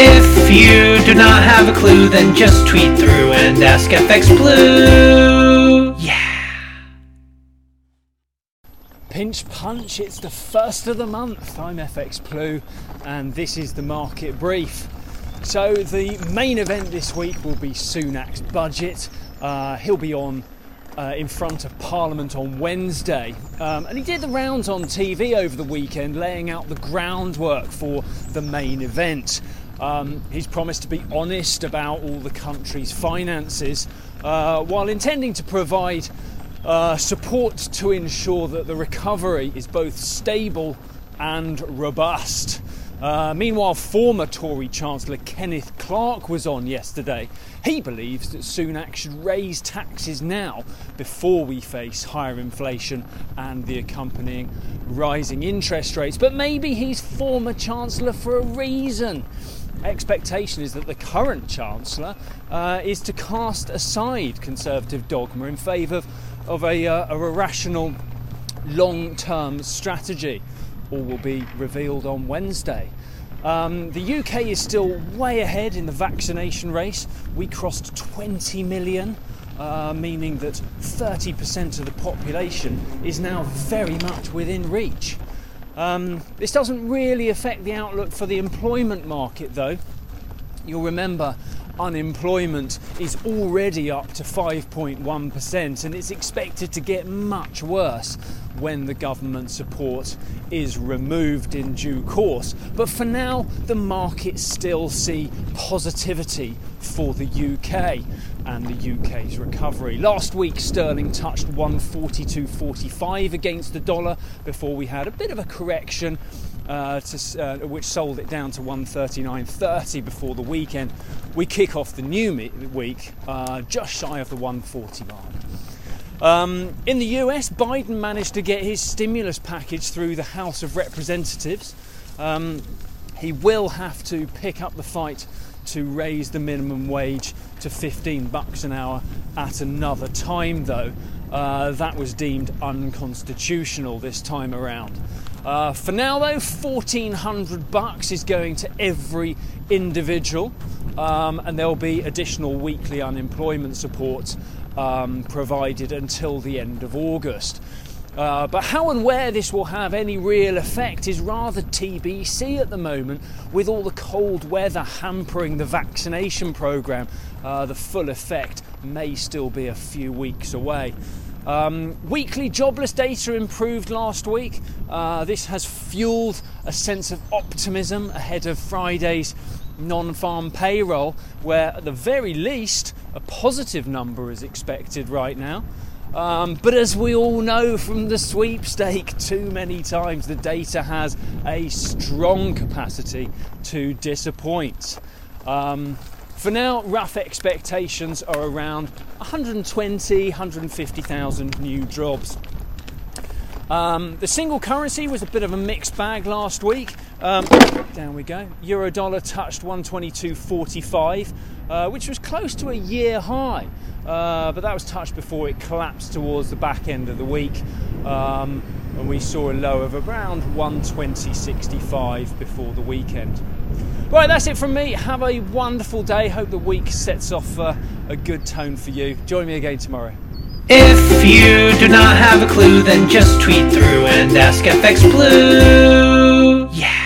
If you do not have a clue, then just tweet through and ask FX Blue. Yeah. Pinch Punch, it's the first of the month. I'm FX Blue, and this is the market brief. So, the main event this week will be Sunak's budget. Uh, he'll be on uh, in front of Parliament on Wednesday. Um, and he did the rounds on TV over the weekend, laying out the groundwork for the main event. Um, he's promised to be honest about all the country's finances uh, while intending to provide uh, support to ensure that the recovery is both stable and robust. Uh, meanwhile, former Tory Chancellor Kenneth Clarke was on yesterday. He believes that Sunak should raise taxes now before we face higher inflation and the accompanying rising interest rates. But maybe he's former Chancellor for a reason expectation is that the current Chancellor uh, is to cast aside Conservative dogma in favour of, of a, uh, a rational long term strategy. All will be revealed on Wednesday. Um, the UK is still way ahead in the vaccination race. We crossed 20 million, uh, meaning that 30% of the population is now very much within reach. Um, this doesn't really affect the outlook for the employment market, though. You'll remember unemployment is already up to 5.1% and it's expected to get much worse when the government support is removed in due course. But for now, the markets still see positivity for the UK and the UK's recovery. Last week, sterling touched 142.45 against the dollar before we had a bit of a correction. Uh, to, uh, which sold it down to 139.30 before the weekend. We kick off the new week uh, just shy of the 140 mark. Um, in the US, Biden managed to get his stimulus package through the House of Representatives. Um, he will have to pick up the fight to raise the minimum wage to 15 bucks an hour at another time, though. Uh, that was deemed unconstitutional this time around. Uh, for now, though, 1400 bucks is going to every individual, um, and there will be additional weekly unemployment support um, provided until the end of August. Uh, but how and where this will have any real effect is rather TBC at the moment, with all the cold weather hampering the vaccination programme. Uh, the full effect may still be a few weeks away. Um, weekly jobless data improved last week. Uh, this has fueled a sense of optimism ahead of Friday's non farm payroll, where at the very least a positive number is expected right now. Um, but as we all know from the sweepstake too many times, the data has a strong capacity to disappoint. Um, for now, rough expectations are around 120, 150,000 new jobs. Um, the single currency was a bit of a mixed bag last week. Um, down we go. Euro dollar touched 122.45, uh, which was close to a year high. Uh, but that was touched before it collapsed towards the back end of the week. Um, and we saw a low of around 120.65 before the weekend. Right, that's it from me. Have a wonderful day. Hope the week sets off uh, a good tone for you. Join me again tomorrow. If you do not have a clue, then just tweet through and ask FX Blue. Yeah.